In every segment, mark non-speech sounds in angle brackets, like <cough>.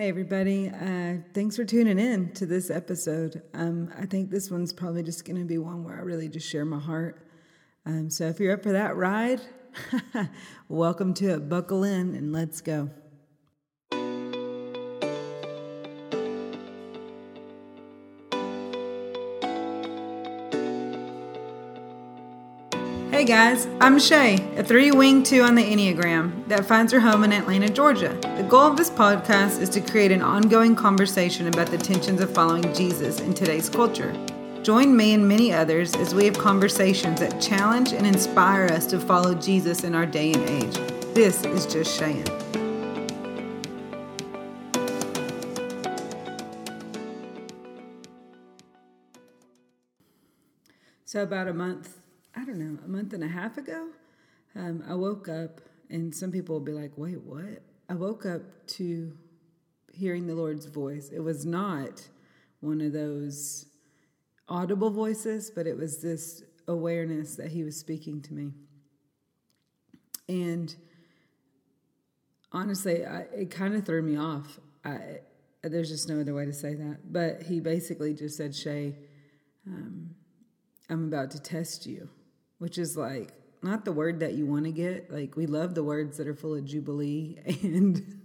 Hey, everybody. Uh, thanks for tuning in to this episode. Um, I think this one's probably just going to be one where I really just share my heart. Um, so if you're up for that ride, <laughs> welcome to it. Buckle in and let's go. Hey guys, I'm Shay, a three wing two on the Enneagram that finds her home in Atlanta, Georgia. The goal of this podcast is to create an ongoing conversation about the tensions of following Jesus in today's culture. Join me and many others as we have conversations that challenge and inspire us to follow Jesus in our day and age. This is just Shayin. So, about a month I don't know, a month and a half ago, um, I woke up, and some people will be like, wait, what? I woke up to hearing the Lord's voice. It was not one of those audible voices, but it was this awareness that He was speaking to me. And honestly, I, it kind of threw me off. I, there's just no other way to say that. But He basically just said, Shay, um, I'm about to test you which is like not the word that you want to get. Like we love the words that are full of jubilee <laughs> and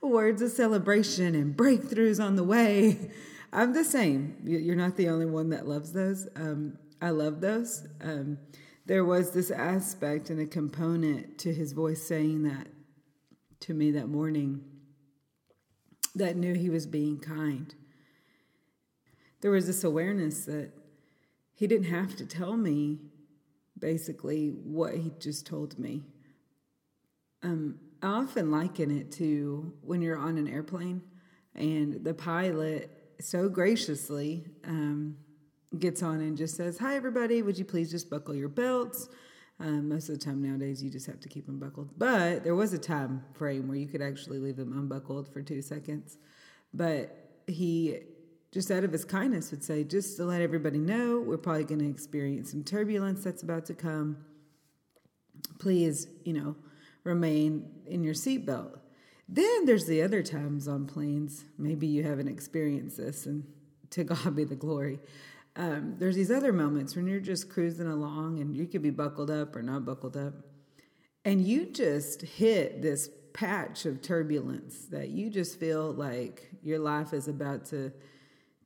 words of celebration and breakthroughs on the way. I'm the same. You're not the only one that loves those. Um, I love those. Um, there was this aspect and a component to his voice saying that to me that morning that knew he was being kind. There was this awareness that he didn't have to tell me basically what he just told me. Um, I often liken it to when you're on an airplane and the pilot so graciously um, gets on and just says, Hi, everybody, would you please just buckle your belts? Um, most of the time nowadays, you just have to keep them buckled. But there was a time frame where you could actually leave them unbuckled for two seconds. But he just out of his kindness, would say, just to let everybody know, we're probably going to experience some turbulence that's about to come. Please, you know, remain in your seatbelt. Then there's the other times on planes. Maybe you haven't experienced this, and <laughs> to God be the glory. Um, there's these other moments when you're just cruising along and you could be buckled up or not buckled up, and you just hit this patch of turbulence that you just feel like your life is about to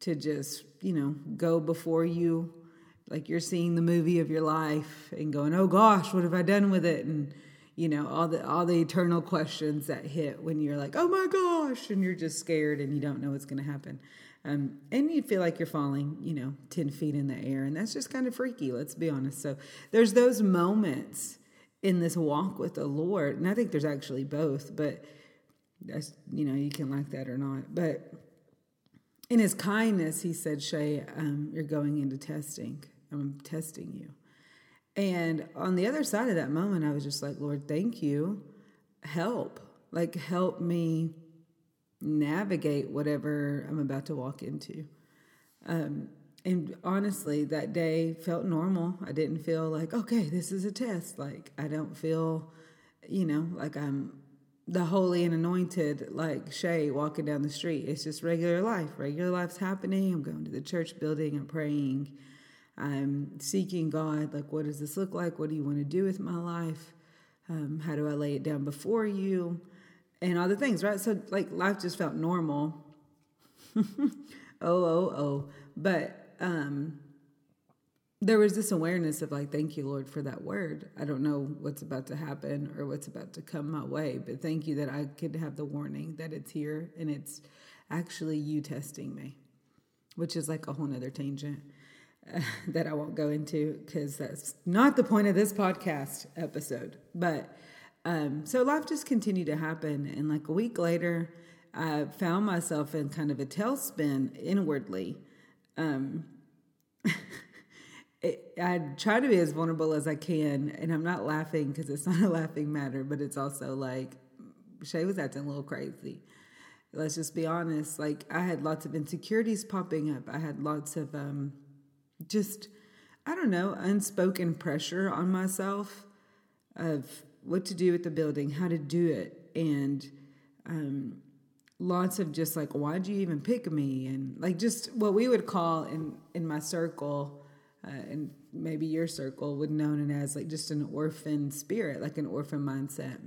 to just, you know, go before you like you're seeing the movie of your life and going, "Oh gosh, what have I done with it?" and you know, all the all the eternal questions that hit when you're like, "Oh my gosh," and you're just scared and you don't know what's going to happen. Um, and you feel like you're falling, you know, 10 feet in the air. And that's just kind of freaky, let's be honest. So there's those moments in this walk with the Lord. And I think there's actually both, but that's, you know, you can like that or not. But in his kindness, he said, Shay, um, you're going into testing. I'm testing you. And on the other side of that moment, I was just like, Lord, thank you. Help. Like, help me navigate whatever I'm about to walk into. Um, and honestly, that day felt normal. I didn't feel like, okay, this is a test. Like, I don't feel, you know, like I'm the holy and anointed like Shay walking down the street. It's just regular life. Regular life's happening. I'm going to the church building. I'm praying. I'm seeking God. Like, what does this look like? What do you want to do with my life? Um, how do I lay it down before you? And all the things, right? So, like, life just felt normal. <laughs> oh, oh, oh. But um, there was this awareness of like, thank you, Lord, for that word. I don't know what's about to happen or what's about to come my way, but thank you that I could have the warning that it's here and it's actually you testing me, which is like a whole nother tangent uh, <laughs> that I won't go into because that's not the point of this podcast episode. But um, so life just continued to happen. And like a week later, I found myself in kind of a tailspin inwardly. Um, <laughs> I try to be as vulnerable as I can, and I'm not laughing because it's <laughs> not a laughing matter, but it's also like Shay was acting a little crazy. Let's just be honest. Like I had lots of insecurities popping up. I had lots of um, just I don't know unspoken pressure on myself of what to do with the building, how to do it, and um, lots of just like, why'd you even pick me? And like just what we would call in in my circle, uh, and maybe your circle would known it as like just an orphan spirit, like an orphan mindset,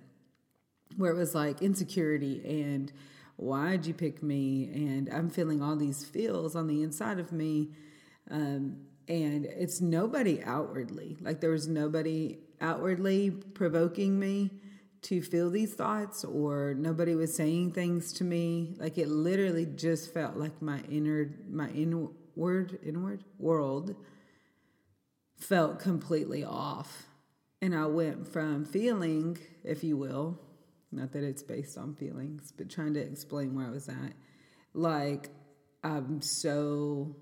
where it was like insecurity and why'd you pick me? And I'm feeling all these feels on the inside of me. Um, and it's nobody outwardly. Like there was nobody outwardly provoking me to feel these thoughts or nobody was saying things to me like it literally just felt like my inner my inward inward world felt completely off and i went from feeling if you will not that it's based on feelings but trying to explain where i was at like i'm so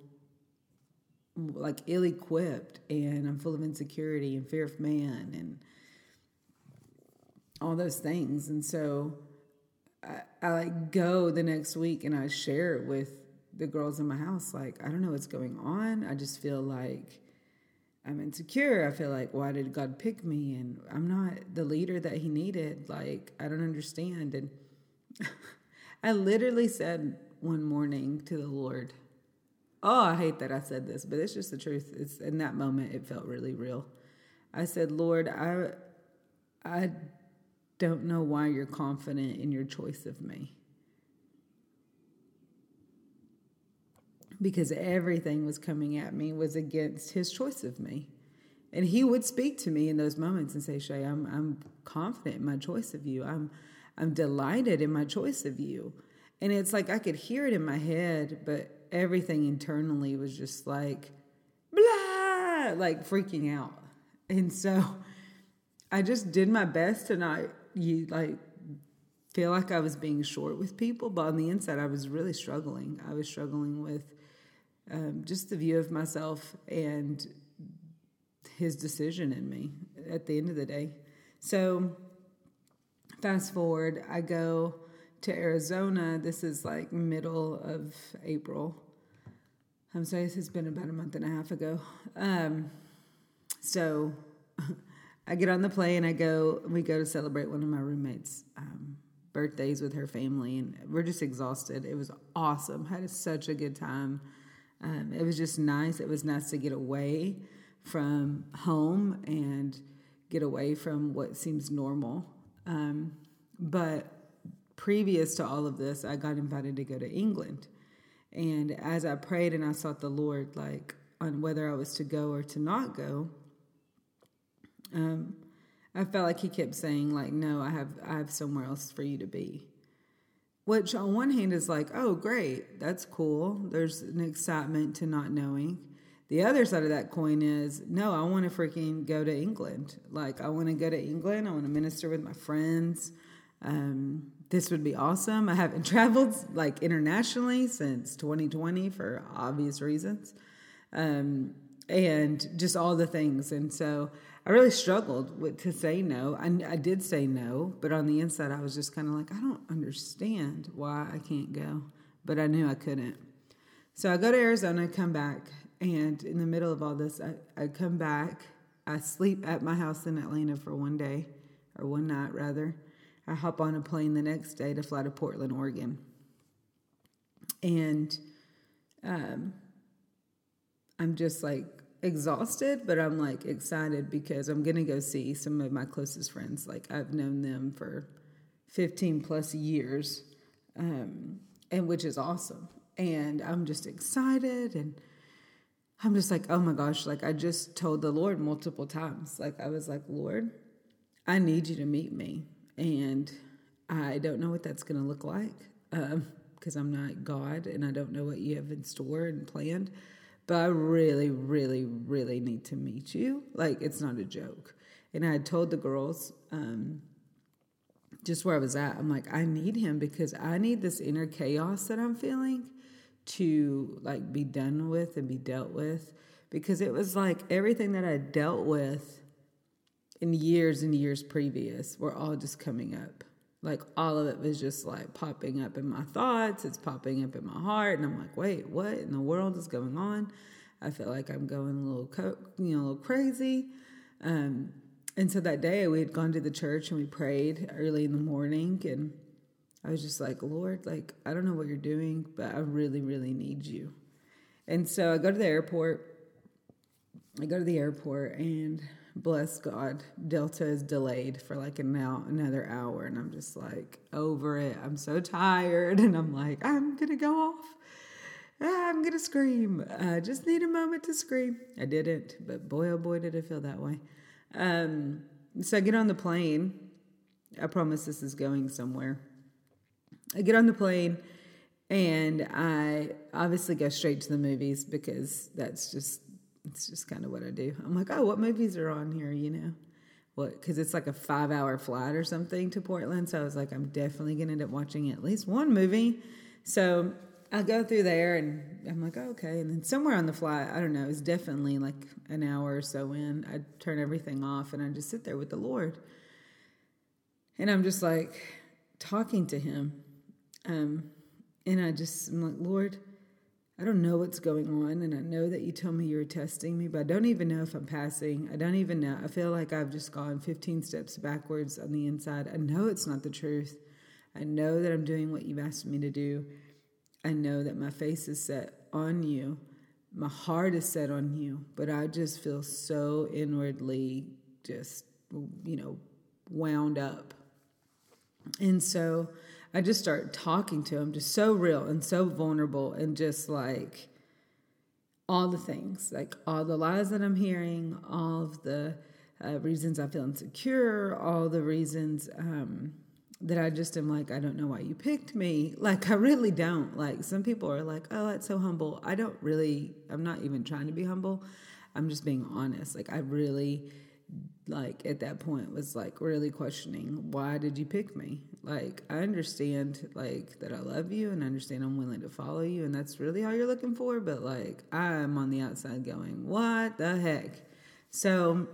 like ill-equipped and i'm full of insecurity and fear of man and all those things. And so I, I like go the next week and I share it with the girls in my house. Like, I don't know what's going on. I just feel like I'm insecure. I feel like, why did God pick me? And I'm not the leader that He needed. Like, I don't understand. And <laughs> I literally said one morning to the Lord, Oh, I hate that I said this, but it's just the truth. It's in that moment it felt really real. I said, Lord, I I don't know why you're confident in your choice of me. Because everything was coming at me was against his choice of me. And he would speak to me in those moments and say, Shay, I'm I'm confident in my choice of you. I'm I'm delighted in my choice of you. And it's like I could hear it in my head, but everything internally was just like blah, like freaking out. And so I just did my best to not you like feel like I was being short with people, but on the inside, I was really struggling. I was struggling with um, just the view of myself and his decision in me at the end of the day. So, fast forward, I go to Arizona. This is like middle of April. I'm sorry, this has been about a month and a half ago. Um, so, <laughs> I get on the plane. And I go. We go to celebrate one of my roommates' um, birthdays with her family, and we're just exhausted. It was awesome. Had such a good time. Um, it was just nice. It was nice to get away from home and get away from what seems normal. Um, but previous to all of this, I got invited to go to England. And as I prayed and I sought the Lord, like on whether I was to go or to not go, um, I felt like he kept saying like, "No, I have I have somewhere else for you to be." Which on one hand is like, "Oh, great, that's cool." There's an excitement to not knowing. The other side of that coin is, no, I want to freaking go to England. Like, I want to go to England. I want to minister with my friends. Um, this would be awesome. I haven't <laughs> traveled like internationally since 2020 for obvious reasons, um, and just all the things. And so I really struggled with to say no. I, I did say no, but on the inside, I was just kind of like, I don't understand why I can't go, but I knew I couldn't. So I go to Arizona, come back, and in the middle of all this, I, I come back. I sleep at my house in Atlanta for one day, or one night rather. I hop on a plane the next day to fly to Portland, Oregon. And um, I'm just like exhausted, but I'm like excited because I'm going to go see some of my closest friends. Like I've known them for 15 plus years, um, and which is awesome. And I'm just excited and I'm just like, oh my gosh, like I just told the Lord multiple times. Like I was like, Lord, I need you to meet me. And I don't know what that's going to look like because um, I'm not God and I don't know what you have in store and planned but I really, really, really need to meet you. Like, it's not a joke. And I had told the girls, um, just where I was at, I'm like, I need him because I need this inner chaos that I'm feeling to like be done with and be dealt with. Because it was like everything that I dealt with in years and years previous were all just coming up. Like all of it was just like popping up in my thoughts, it's popping up in my heart, and I'm like, wait, what in the world is going on? I feel like I'm going a little, co- you know, a little crazy. Um, and so that day we had gone to the church and we prayed early in the morning, and I was just like, Lord, like, I don't know what you're doing, but I really, really need you. And so I go to the airport. I go to the airport and bless God, Delta is delayed for like an hour, another hour. And I'm just like over it. I'm so tired. <laughs> And I'm like, I'm to go off. Ah, I'm to scream. I just need a moment to scream. I didn't, but boy, oh boy, did it feel that way. Um, so I get on the plane. I promise this is going somewhere. I get on the plane and I obviously go straight to the movies because that's just it's just kind of what I do. I'm like, oh, what movies are on here? You know, what? Because it's like a five hour flight or something to Portland. So I was like, I'm definitely gonna end up watching at least one movie. So I go through there and I'm like, oh, okay. And then somewhere on the flight, I don't know, it's definitely like an hour or so in. I turn everything off and I just sit there with the Lord. And I'm just like talking to Him um, and I just, I'm like, Lord, I don't know what's going on. And I know that you told me you were testing me, but I don't even know if I'm passing. I don't even know. I feel like I've just gone 15 steps backwards on the inside. I know it's not the truth. I know that I'm doing what you've asked me to do. I know that my face is set on you. My heart is set on you, but I just feel so inwardly just, you know, wound up. And so I just start talking to him, just so real and so vulnerable, and just like all the things, like all the lies that I'm hearing, all of the uh, reasons I feel insecure, all the reasons um, that I just am like, I don't know why you picked me. Like, I really don't. Like, some people are like, oh, that's so humble. I don't really, I'm not even trying to be humble. I'm just being honest. Like, I really like at that point was like really questioning why did you pick me? Like i understand like that i love you and I understand i'm willing to follow you and that's really all you're looking for but like i'm on the outside going what the heck? So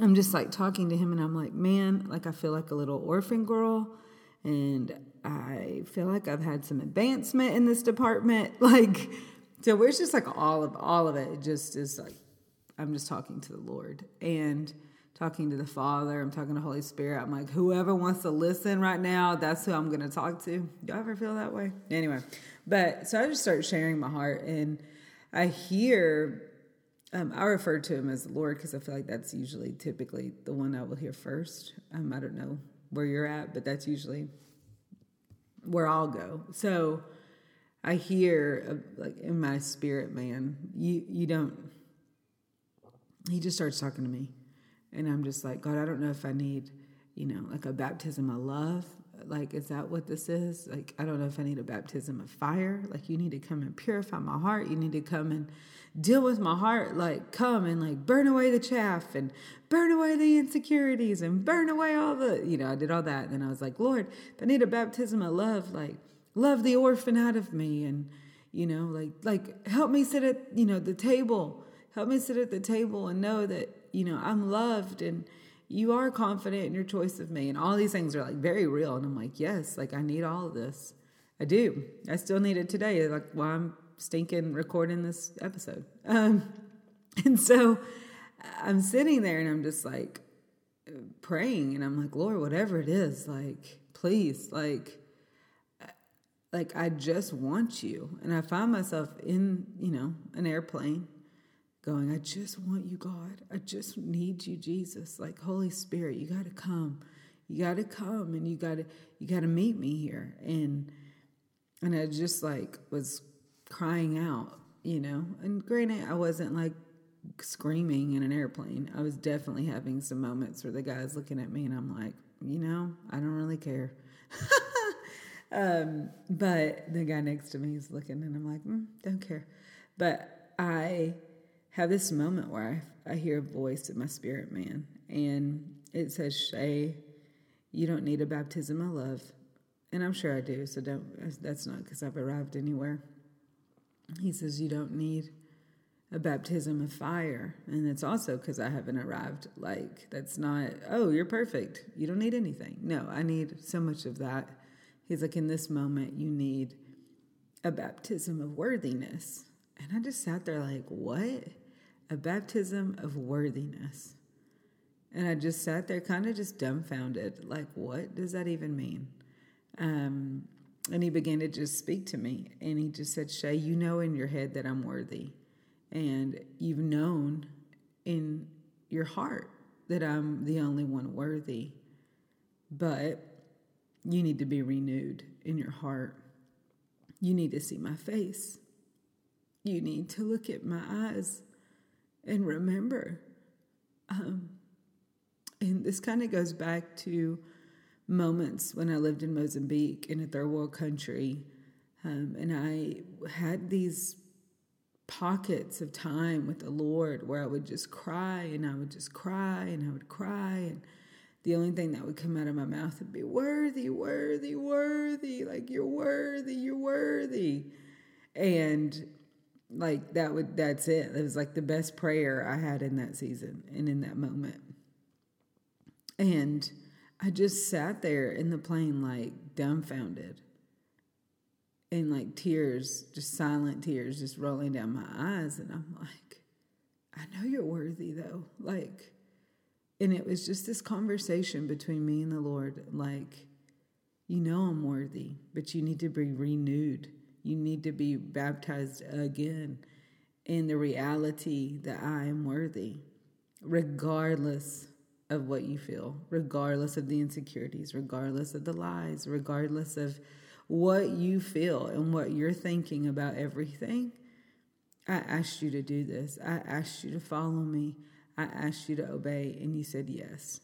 i'm just like talking to him and i'm like man like i feel like a little orphan girl and i feel like i've had some advancement in this department. <laughs> Like so it's just like all of all of it, it just is like I'm just talking to the Lord and talking to the Father. I'm talking to Holy Spirit. I'm like, whoever wants to listen right now, that's who I'm going to talk to. Y'all ever feel that way? Anyway, but so I just start sharing my heart and I hear, um, I refer to him as the Lord because I feel like that's usually typically the one I will hear first. Um, I don't know where you're at, but that's usually where I'll go. So I hear, like in my spirit, man, you you don't he just starts talking to me. And I'm just like, God, I don't know if I need, you know, like a baptism of love. Like, is that what this is? Like, I don't know if I need a baptism of fire. Like, you need to come and purify my heart. You need to come and deal with my heart. Like, come and like burn away the chaff and burn away the insecurities and burn away all the, you know, I did all that. And I was like, Lord, I need a baptism of love. Like, love the orphan out of me. And, you know, like, like help me sit at, you know, the table Help me sit at the table and know that, you know, I'm loved and you are confident in your choice of me. And all these things are like very real. And I'm like, yes, like I need all of this. I do. I still need it today. Like while I'm stinking recording this episode. Um, <laughs> and so I'm sitting there and I'm just like praying and I'm like, Lord, whatever it is, like, please, like, like I just want you. And I find myself in, you know, an airplane going, I just want you, God. I just need you, Jesus. Like Holy Spirit, you got to come. You got to come and you got to you got to meet me here. And and I just like was crying out, you know. And granted, I wasn't like screaming in an airplane. I was definitely having some moments where the guy's looking at me and I'm like, you know, I don't really care. <laughs> um, but the guy next to me is looking and I'm like, mm, don't care. But I have this moment where I, I hear a voice in my spirit, man, and it says, Shay, you don't need a baptism of love. And I'm sure I do, so don't, that's not because I've arrived anywhere. He says, You don't need a baptism of fire. And it's also because I haven't arrived. Like, that's not, oh, you're perfect. You don't need anything. No, I need so much of that. He's like, In this moment, you need a baptism of worthiness. And I just sat there like, What? A baptism of worthiness. And I just sat there kind of just dumbfounded, like, what does that even mean? Um, and he began to just speak to me. And he just said, Shay, you know in your head that I'm worthy. And you've known in your heart that I'm the only one worthy. But you need to be renewed in your heart. You need to see my face. You need to look at my eyes and remember. Um, and this kind of goes back to moments when I lived in Mozambique in a third world country. Um, and I had these pockets of time with the Lord where I would just cry and I would just cry and I would cry. And the only thing that would come out of my mouth would be, Worthy, worthy, worthy. Like, you're worthy, you're worthy. And like that would that's it it was like the best prayer i had in that season and in that moment and I just sat there in the plane, like dumbfounded. And like tears, just silent tears, just rolling down my eyes. And I'm like, I know you're worthy though. Like, and it was just this conversation between me and the Lord. Like, you know I'm worthy, but you need to be renewed. You need to be baptized again in the reality that I am worthy, regardless of what you feel, regardless of the insecurities, regardless of the lies, regardless of what you feel and what you're thinking about everything. I asked you to do this. I asked you to follow me. I asked you to obey, and you said yes.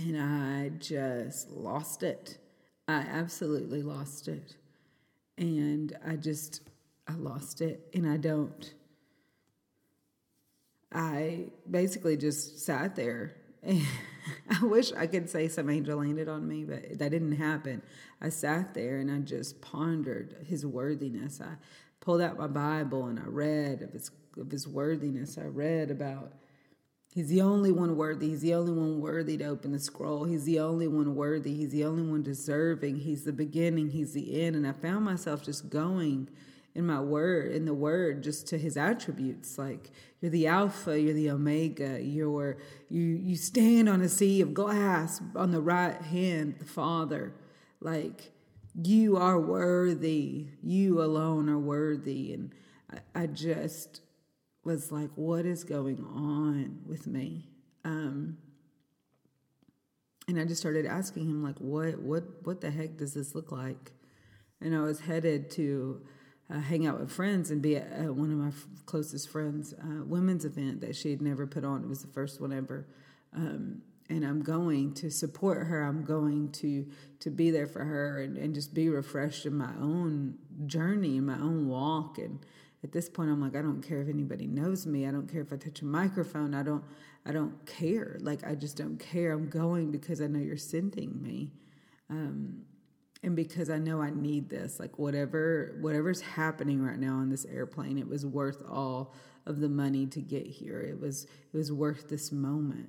And I just lost it. I absolutely lost it. And I just, I lost it. And I don't I basically just sat there. <laughs> I wish I could say some angel landed on me, but that didn't happen. I sat there and I just pondered his worthiness. I pulled out my Bible and I read of his of his worthiness. I read about he's the only one worthy. He's the only one worthy to open the scroll. He's the only one worthy. He's the only one deserving. He's the beginning. He's the end. And I found myself just going in my word, in the word, just to his attributes. Like you're the Alpha, you're the Omega, you're you you stand on a sea of glass on the right hand, the Father. Like you are worthy. You alone are worthy. And I, I just was like, what is going on with me? Um, and I just started asking him, like, what, what, what the heck does this look like? And I was headed to uh, hang out with friends and be at, at one of my f- closest friends' uh, women's event that she had never put on. It was the first one ever. Um, and I'm going to support her. I'm going to to be there for her and, and just be refreshed in my own journey, in my own walk. And at this point, I'm like, I don't care if anybody knows me. I don't care if I touch a microphone. I don't. I don't care. Like I just don't care. I'm going because I know you're sending me. Um, and because I know I need this, like whatever whatever's happening right now on this airplane, it was worth all of the money to get here. It was it was worth this moment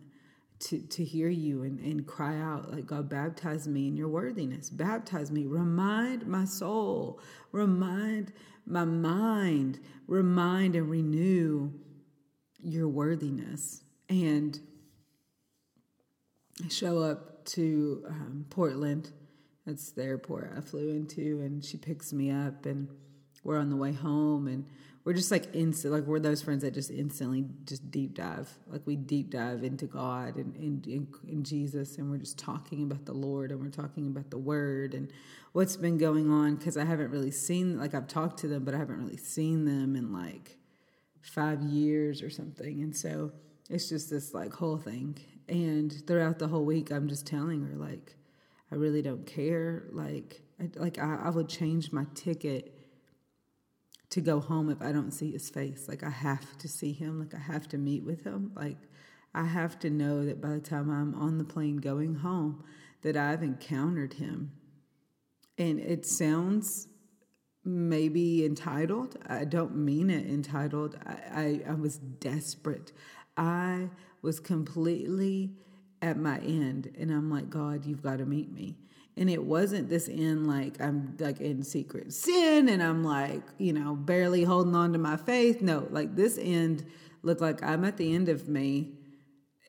to to hear you and, and cry out like God baptize me in your worthiness. Baptize me. Remind my soul. Remind my mind. Remind and renew your worthiness. And I show up to um, Portland that's the airport I flew into, and she picks me up, and we're on the way home, and we're just like instant, like we're those friends that just instantly just deep dive, like we deep dive into God and in, in Jesus, and we're just talking about the Lord, and we're talking about the Word and what's been going on, because I haven't really seen, like I've talked to them, but I haven't really seen them in like five years or something, and so it's just this like whole thing, and throughout the whole week, I'm just telling her like I really don't care. Like, I, like I, I would change my ticket to go home if I don't see his face. Like, I have to see him. Like, I have to meet with him. Like, I have to know that by the time I'm on the plane going home, that I've encountered him. And it sounds maybe entitled. I don't mean it entitled. I, I, I was desperate. I was completely at my end and I'm like, God, you've got to meet me. And it wasn't this end like I'm like in secret sin and I'm like, you know, barely holding on to my faith. No, like this end looked like I'm at the end of me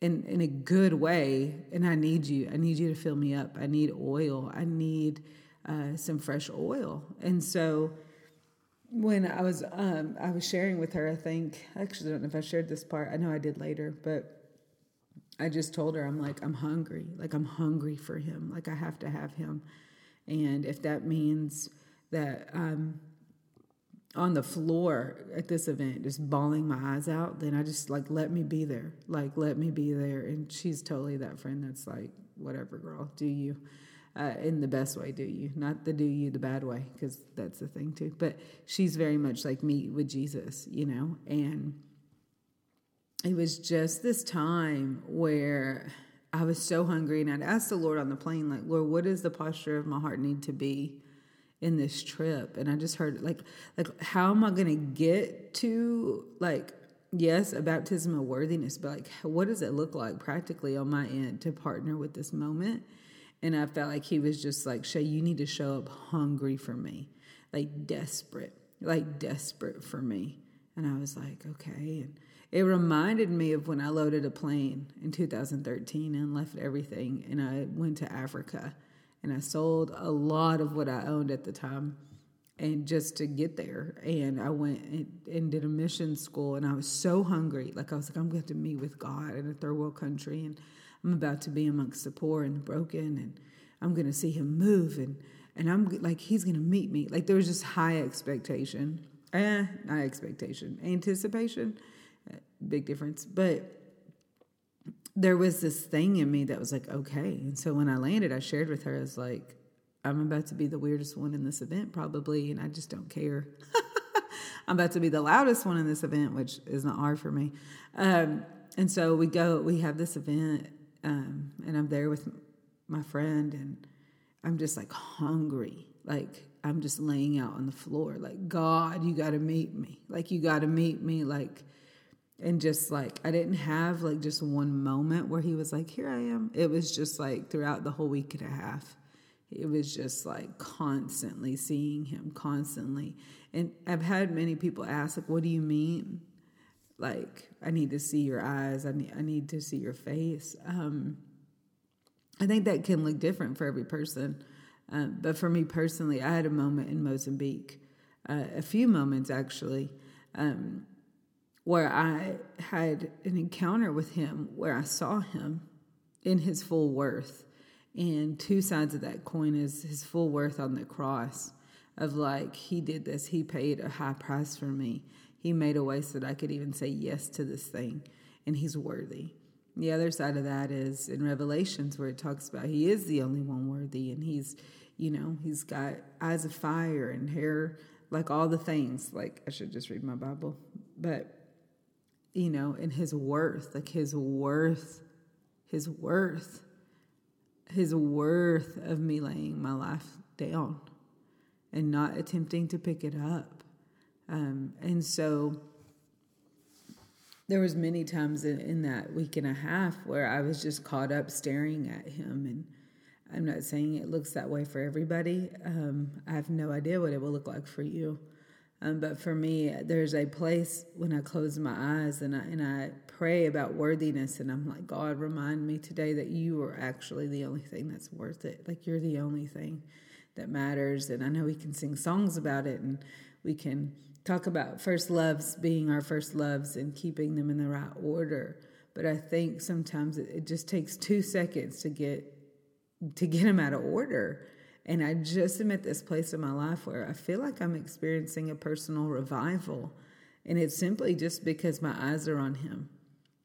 in in a good way. And i need you i need you to fill me up. I need oil. I need uh, some fresh oil. And so when i was um, i was sharing with her i think I actually don't know if i shared this part. I know i did later but i just told her i'm like i'm hungry like i'm hungry for him like i have to have him and if that means that i'm on the floor at this event, just bawling my eyes out, then I just like, let me be there. Like, let me be there. And she's totally that friend that's like, whatever, girl, do you. Uh, in the best way, do you? Not the do you the bad way, because that's the thing too. But she's very much like me with Jesus, you know? And it was just this time where I was so hungry, and I'd asked the Lord on the plane, like, Lord, what does the posture of my heart need to be? in this trip? And i just heard like like how am i going to get to like yes a baptism of worthiness but like what does it look like practically on my end to partner with this moment? And i felt like he was just like shay you need to show up hungry for me like desperate like desperate for me. And i was like okay. And it reminded me of when i loaded a plane in 2013 and left everything and i went to africa and I sold a lot of what I owned at the time and just to get there and I went and, and, did a mission school and I was so hungry like I was like I'm going to meet with God in a third world country and I'm about to be amongst the poor and the broken and I'm going to see him move and and I'm like he's going to meet me. Like there was just high expectation eh not expectation anticipation big difference but there was this thing in me that was like, okay. And so when I landed, I shared with her, I was like, I'm about to be the weirdest one in this event, probably, and I just don't care. <laughs> I'm about to be the loudest one in this event, which is not hard for me. Um, and so we go, we have this event, um, and I'm there with my friend, and I'm just like hungry. Like, I'm just laying out on the floor, like, God, you got to meet me. Like, you got to meet me. Like, and just like I didn't have like just one moment where he was like, "Here I am." It was just like throughout the whole week and a half. It was just like constantly seeing him, constantly. And I've had many people ask, like, "What do you mean?" Like, I need to see your eyes. I need I need to see your face. Um, I think that can look different for every person. Um, but for me personally, I had a moment in Mozambique, uh, a few moments actually. Um, where I had an encounter with him where I saw him in his full worth. And two sides of that coin is his full worth on the cross of like, he did this, he paid a high price for me. He made a way so that I could even say yes to this thing, and he's worthy. The other side of that is in Revelations where it talks about he is the only one worthy, and he's, you know, he's got eyes of fire and hair like all the things. Like, I should just read my Bible. But you know, in his worth, like his worth, his worth, his worth of me laying my life down and not attempting to pick it up. Um, and so there was many times in, in that week and a half where I was just caught up staring at him and I'm not saying it looks that way for everybody. Um, I have no idea what it will look like for you. Um, but for me, there's a place when I close my eyes and I, and I pray about worthiness, and I'm like, God, remind me today that you are actually the only thing that's worth it. Like, you're the only thing that matters. And I know we can sing songs about it and we can talk about first loves being our first loves and keeping them in the right order. But I think sometimes it, it just takes two seconds to get to get them out of order and I just am at this place in my life where I feel like I'm experiencing a personal revival. And it's simply just because my eyes are on Him.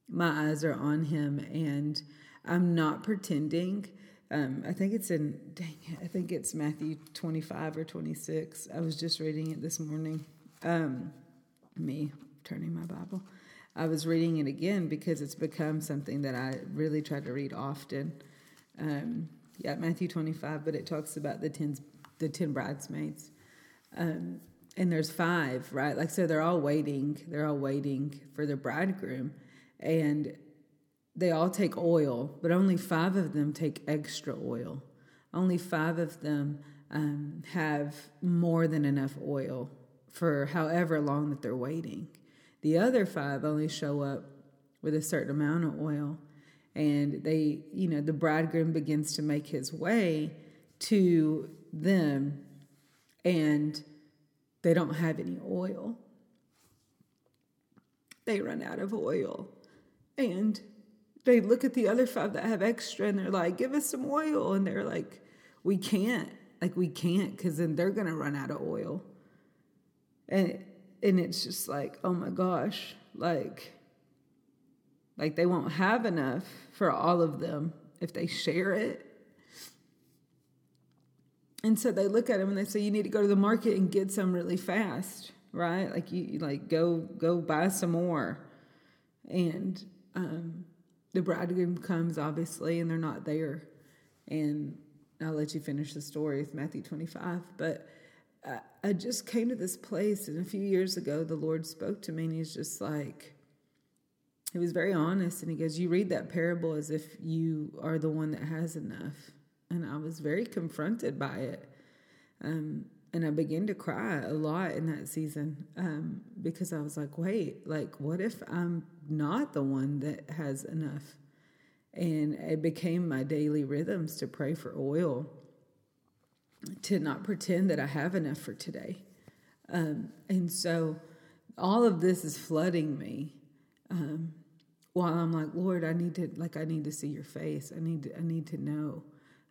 My eyes are on Him, and I'm not pretending. Um, I think it's in, dang it, I think it's Matthew 25 or 26. I was just reading it this morning. Um, me turning my Bible. I was reading it again because it's become something that I really try to read often. Um, yeah, Matthew 25, but it talks about the ten, the 10 bridesmaids. Um, and there's five, right? Like, so they're all waiting. They're all waiting for their bridegroom. And they all take oil, but only five of them take extra oil. Only five of them um, have more than enough oil for however long that they're waiting. The other five only show up with a certain amount of oil and they, you know, the bridegroom begins to make his way to them, and they don't have any oil. They run out of oil. And they look at the other five that have extra and they're like, give us some oil. And they're like, we can't. Like, we can't because then they're to run out of oil. And, and it's just like, oh my gosh, like, like they won't have enough for all of them if they share it. And so they look at him and they say, "You need to go to the market and get some really fast, right? Like you, like go go buy some more." And um, the bridegroom comes, obviously, and they're not there. And I'll let you finish the story with Matthew twenty five. But I, I just came to this place, and a few years ago, the Lord spoke to me, and He's just like, he was very honest and he goes, You read that parable as if you are the one that has enough. And I was very confronted by it. Um, and I began to cry a lot in that season um, because I was like, wait, like, what if I'm not the one that has enough? And it became my daily rhythms to pray for oil, to not pretend that I have enough for today. Um, and so all of this is flooding me. Um, while I'm like, Lord, I need to like I need to see your face. I need to I need to know.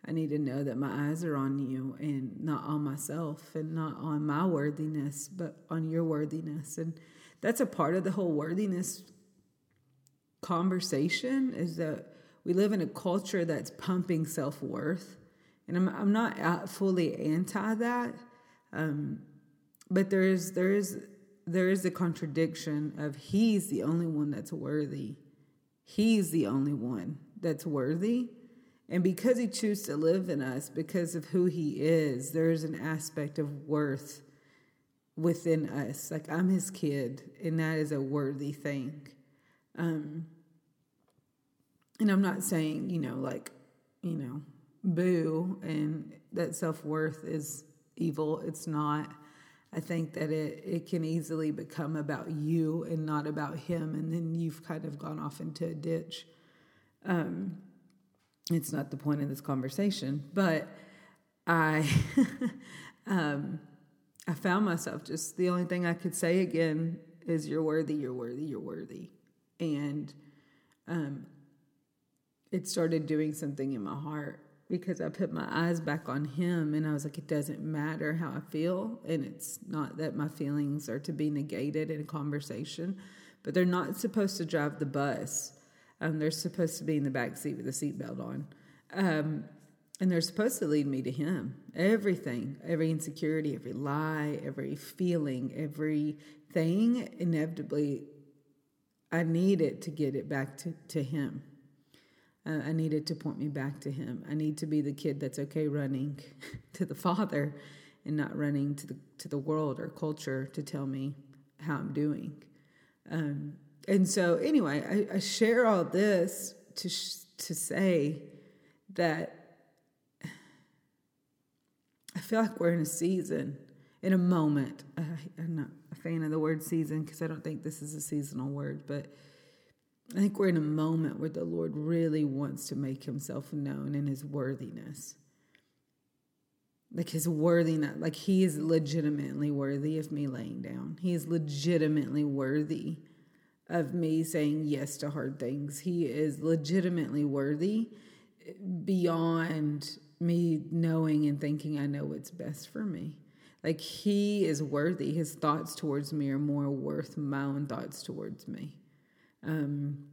I need to know that my eyes are on you and not on myself and not on my worthiness, but on your worthiness. And that's a part of the whole worthiness conversation is that we live in a culture that's pumping self worth. And I'm, I'm not fully anti that. Um, but there is, there is, there is a contradiction of he's the only one that's worthy He's the only one that's worthy. And because he chooses to live in us, because of who he is, there's an aspect of worth within us. Like I'm his kid, and that is a worthy thing. Um, and I'm not saying, you know, like, you know, boo, and that self worth is evil. It's not. I think that it, it can easily become about you and not about him, and then you've kind of gone off into a ditch. Um, it's not the point of this conversation, but I <laughs> um, I found myself just the only thing I could say again is you're worthy, you're worthy, you're worthy, and um, it started doing something in my heart because I put my eyes back on him and I was like, it doesn't matter how I feel. And it's not that my feelings are to be negated in a conversation, but they're not supposed to drive the bus. Um, they're supposed to be in the back seat with a seatbelt on. Um, and they're supposed to lead me to him. Everything, every insecurity, every lie, every feeling, everything, inevitably, I need it to get it back to, to him. Uh, I needed to point me back to him. I need to be the kid that's okay running <laughs> to the Father and not running to the to the world or culture to tell me how I'm doing. Um, and so, anyway, I, I share all this to sh- to say that I feel like we're in a season, in a moment. I, I'm not a fan of the word season because I don't think this is a seasonal word, but I think we're in a moment where the Lord really wants to make himself known in his worthiness. Like his worthiness, like he is legitimately worthy of me laying down. He is legitimately worthy of me saying yes to hard things. He is legitimately worthy beyond me knowing and thinking I know what's best for me. Like he is worthy. His thoughts towards me are more worth my own thoughts towards me. Um,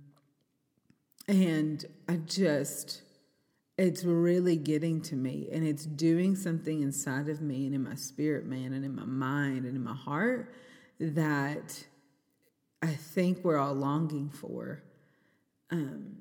and I just, it's really getting to me and it's doing something inside of me and in my spirit, man, and in my mind and in my heart that I think we're all longing for. Um,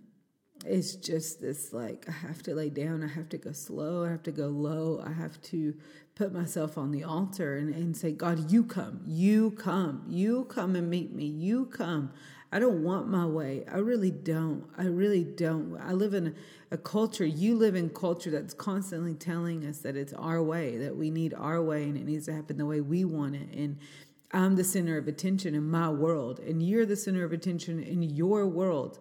it's just this like, I have to lay down, I have to go slow, I have to go low, I have to put myself on the altar and, and say, God, you come, you come, you come and meet me, you come. I don't want my way. I really don't. I really don't. I live in a, a, culture, you live in culture that's constantly telling us that it's our way, that we need our way and it needs to happen the way we want it. And I'm the center of attention in my world, and you're the center of attention in your world.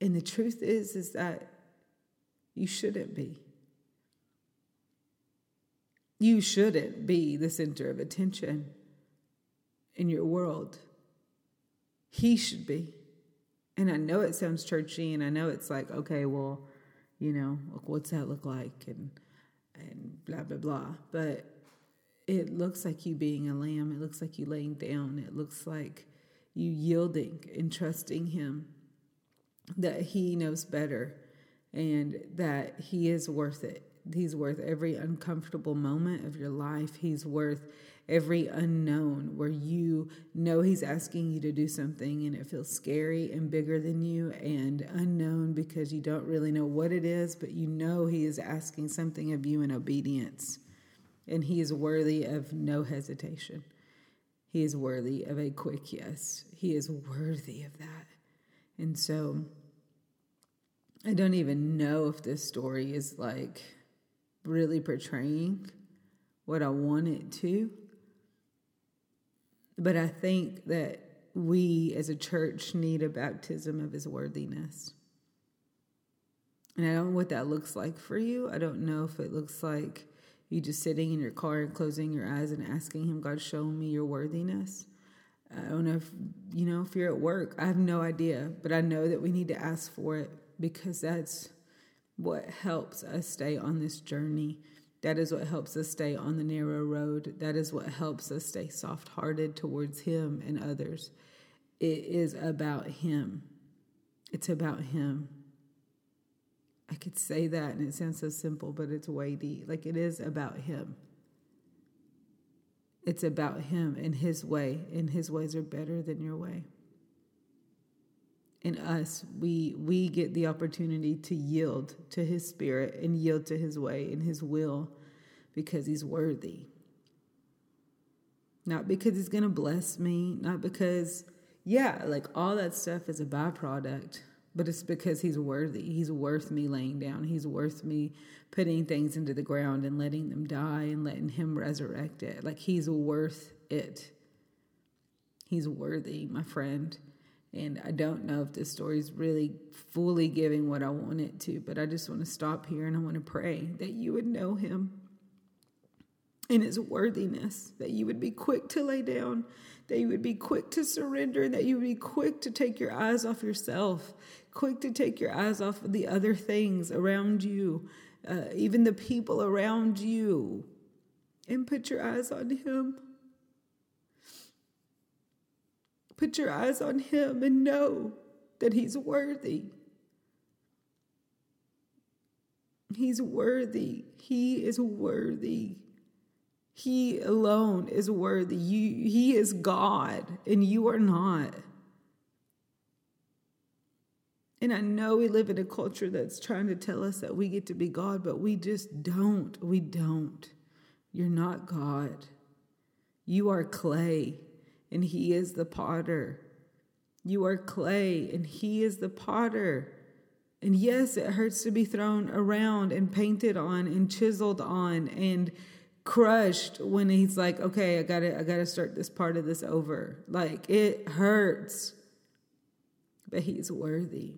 And the truth is, is that you shouldn't be. You shouldn't be the center of attention in your world. He should be. And I know it sounds churchy, and I know it's like, okay, well, you know, what's that look like? And and blah blah blah. But it looks like you being a lamb. It looks like you laying down. It looks like you yielding and trusting Him that He knows better and that He is worth it. He's worth every uncomfortable moment of your life. He's worth every unknown where you know He's asking you to do something and it feels scary and bigger than you and unknown because you don't really know what it is, but you know He is asking something of you in obedience. And He is worthy of no hesitation. He is worthy of a quick yes. He is worthy of that. And so I don't even know if this story is like really portraying what I want it to. But I think that we as a church need a baptism of his worthiness. And I don't know what that looks like for you. I don't know if it looks like you just sitting in your car and closing your eyes and asking him, God, show me your worthiness. I don't know if, you know, if you're at work. I have no idea, but I know that we need to ask for it because that's what helps us stay on this journey. That is what helps us stay on the narrow road. That is what helps us stay soft hearted towards Him and others. It is about Him. It's about Him. I could say that and it sounds so simple, but it's weighty. Like it is about Him. It's about Him and His way, and His ways are better than your way. In us, we we get the opportunity to yield to His Spirit and yield to His way and His will, because He's worthy. Not because He's gonna bless me, not because, yeah, like all that stuff is a byproduct but it's because he's worthy. He's worth me laying down. He's worth me putting things into the ground and letting them die and letting him resurrect it. Like he's worth it. He's worthy, my friend. And I don't know if this story is really fully giving what I want it to, but I just want to stop here and I want to pray that you would know him in his worthiness, that you would be quick to lay down, that you would be quick to surrender, and that you would be quick to take your eyes off yourself quick to take your eyes off of the other things around you, uh, even the people around you, and put your eyes on Him. Put your eyes on Him and know that He's worthy. He's worthy. He is worthy. He alone is worthy. You, he is God, and you are not. And I know we live in a culture that's trying to tell us that we get to be God, but we just don't. We don't. You're not God. You are clay, and He is the potter. You are clay, and He is the potter. And yes, it hurts to be thrown around and painted on and chiseled on and crushed when he's like, okay, I gotta, I gotta start this part of this over. Like it hurts, but he's worthy.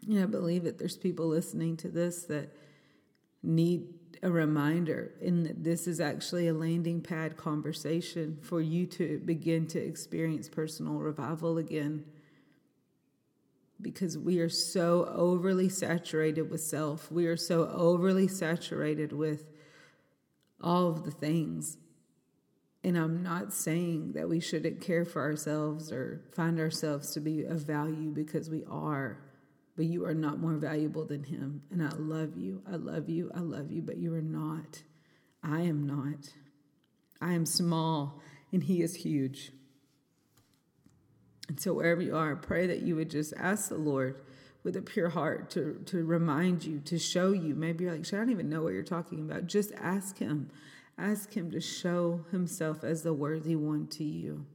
Yeah, I believe it. There's people listening to this that need a reminder, and this is actually a landing pad conversation for you to begin to experience personal revival again. Because we are so overly saturated with self, we are so overly saturated with all of the things. And I'm not saying that we shouldn't care for ourselves or find ourselves to be of value because we are but you are not more valuable than him. And I love you. I love you. I love you, but you are not. I am not. I am small and he is huge. And so, wherever you are, pray that you would just ask the Lord with a pure heart to, to remind you, to show you. Maybe you're like, I don't even know what you're talking about. Just ask Him. Ask Him to show Himself as the worthy one to you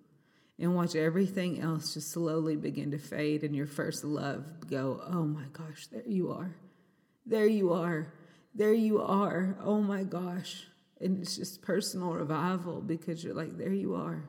and watch everything else just slowly begin to fade and your first love go, oh my gosh, there you are. There you are. There you are. Oh my gosh. And it's just personal revival because you're like, there you are.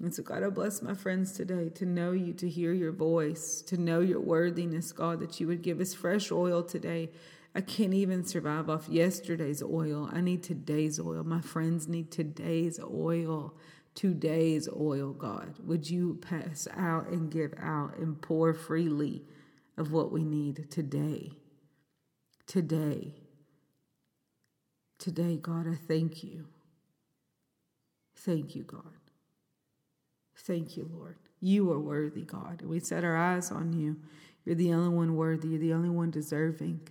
And so, God, I bless my friends today to know you, to hear your voice, to know your worthiness, God, that you would give us fresh oil today. I can't even survive off yesterday's oil. I need today's oil. My friends need today's oil. Today's oil, God. Would you pass out and give out and pour freely of what we need today? Today. Today, God, I thank you. Thank you, God. Thank you, Lord. You are worthy, God. We set our eyes on you. You're the only one worthy. You're the only one deserving.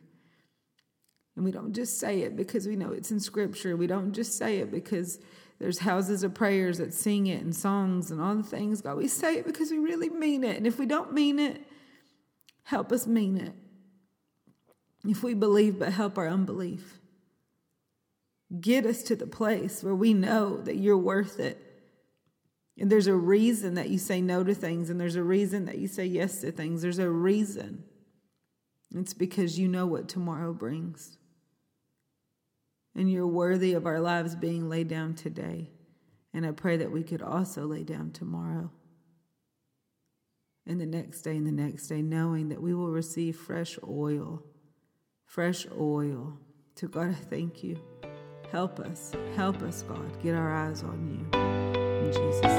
And we don't just say it because we know it's in Scripture. We don't just say it because there's houses of prayers that sing it and songs and all the things, God. We say it because we really mean it. And if we don't mean it, help us mean it. If we believe, but help our unbelief. Get us to the place where we know that you're worth it and there's a reason that you say no to things, and there's a reason that you say yes to things. There's a reason. It's because you know what tomorrow brings. And you're worthy of our lives being laid down today. And I pray that we could also lay down tomorrow and the next day and the next day, knowing that we will receive fresh oil. Fresh oil. To God, I thank you. Help us. Help us, God. Get our eyes on you. In Jesus'.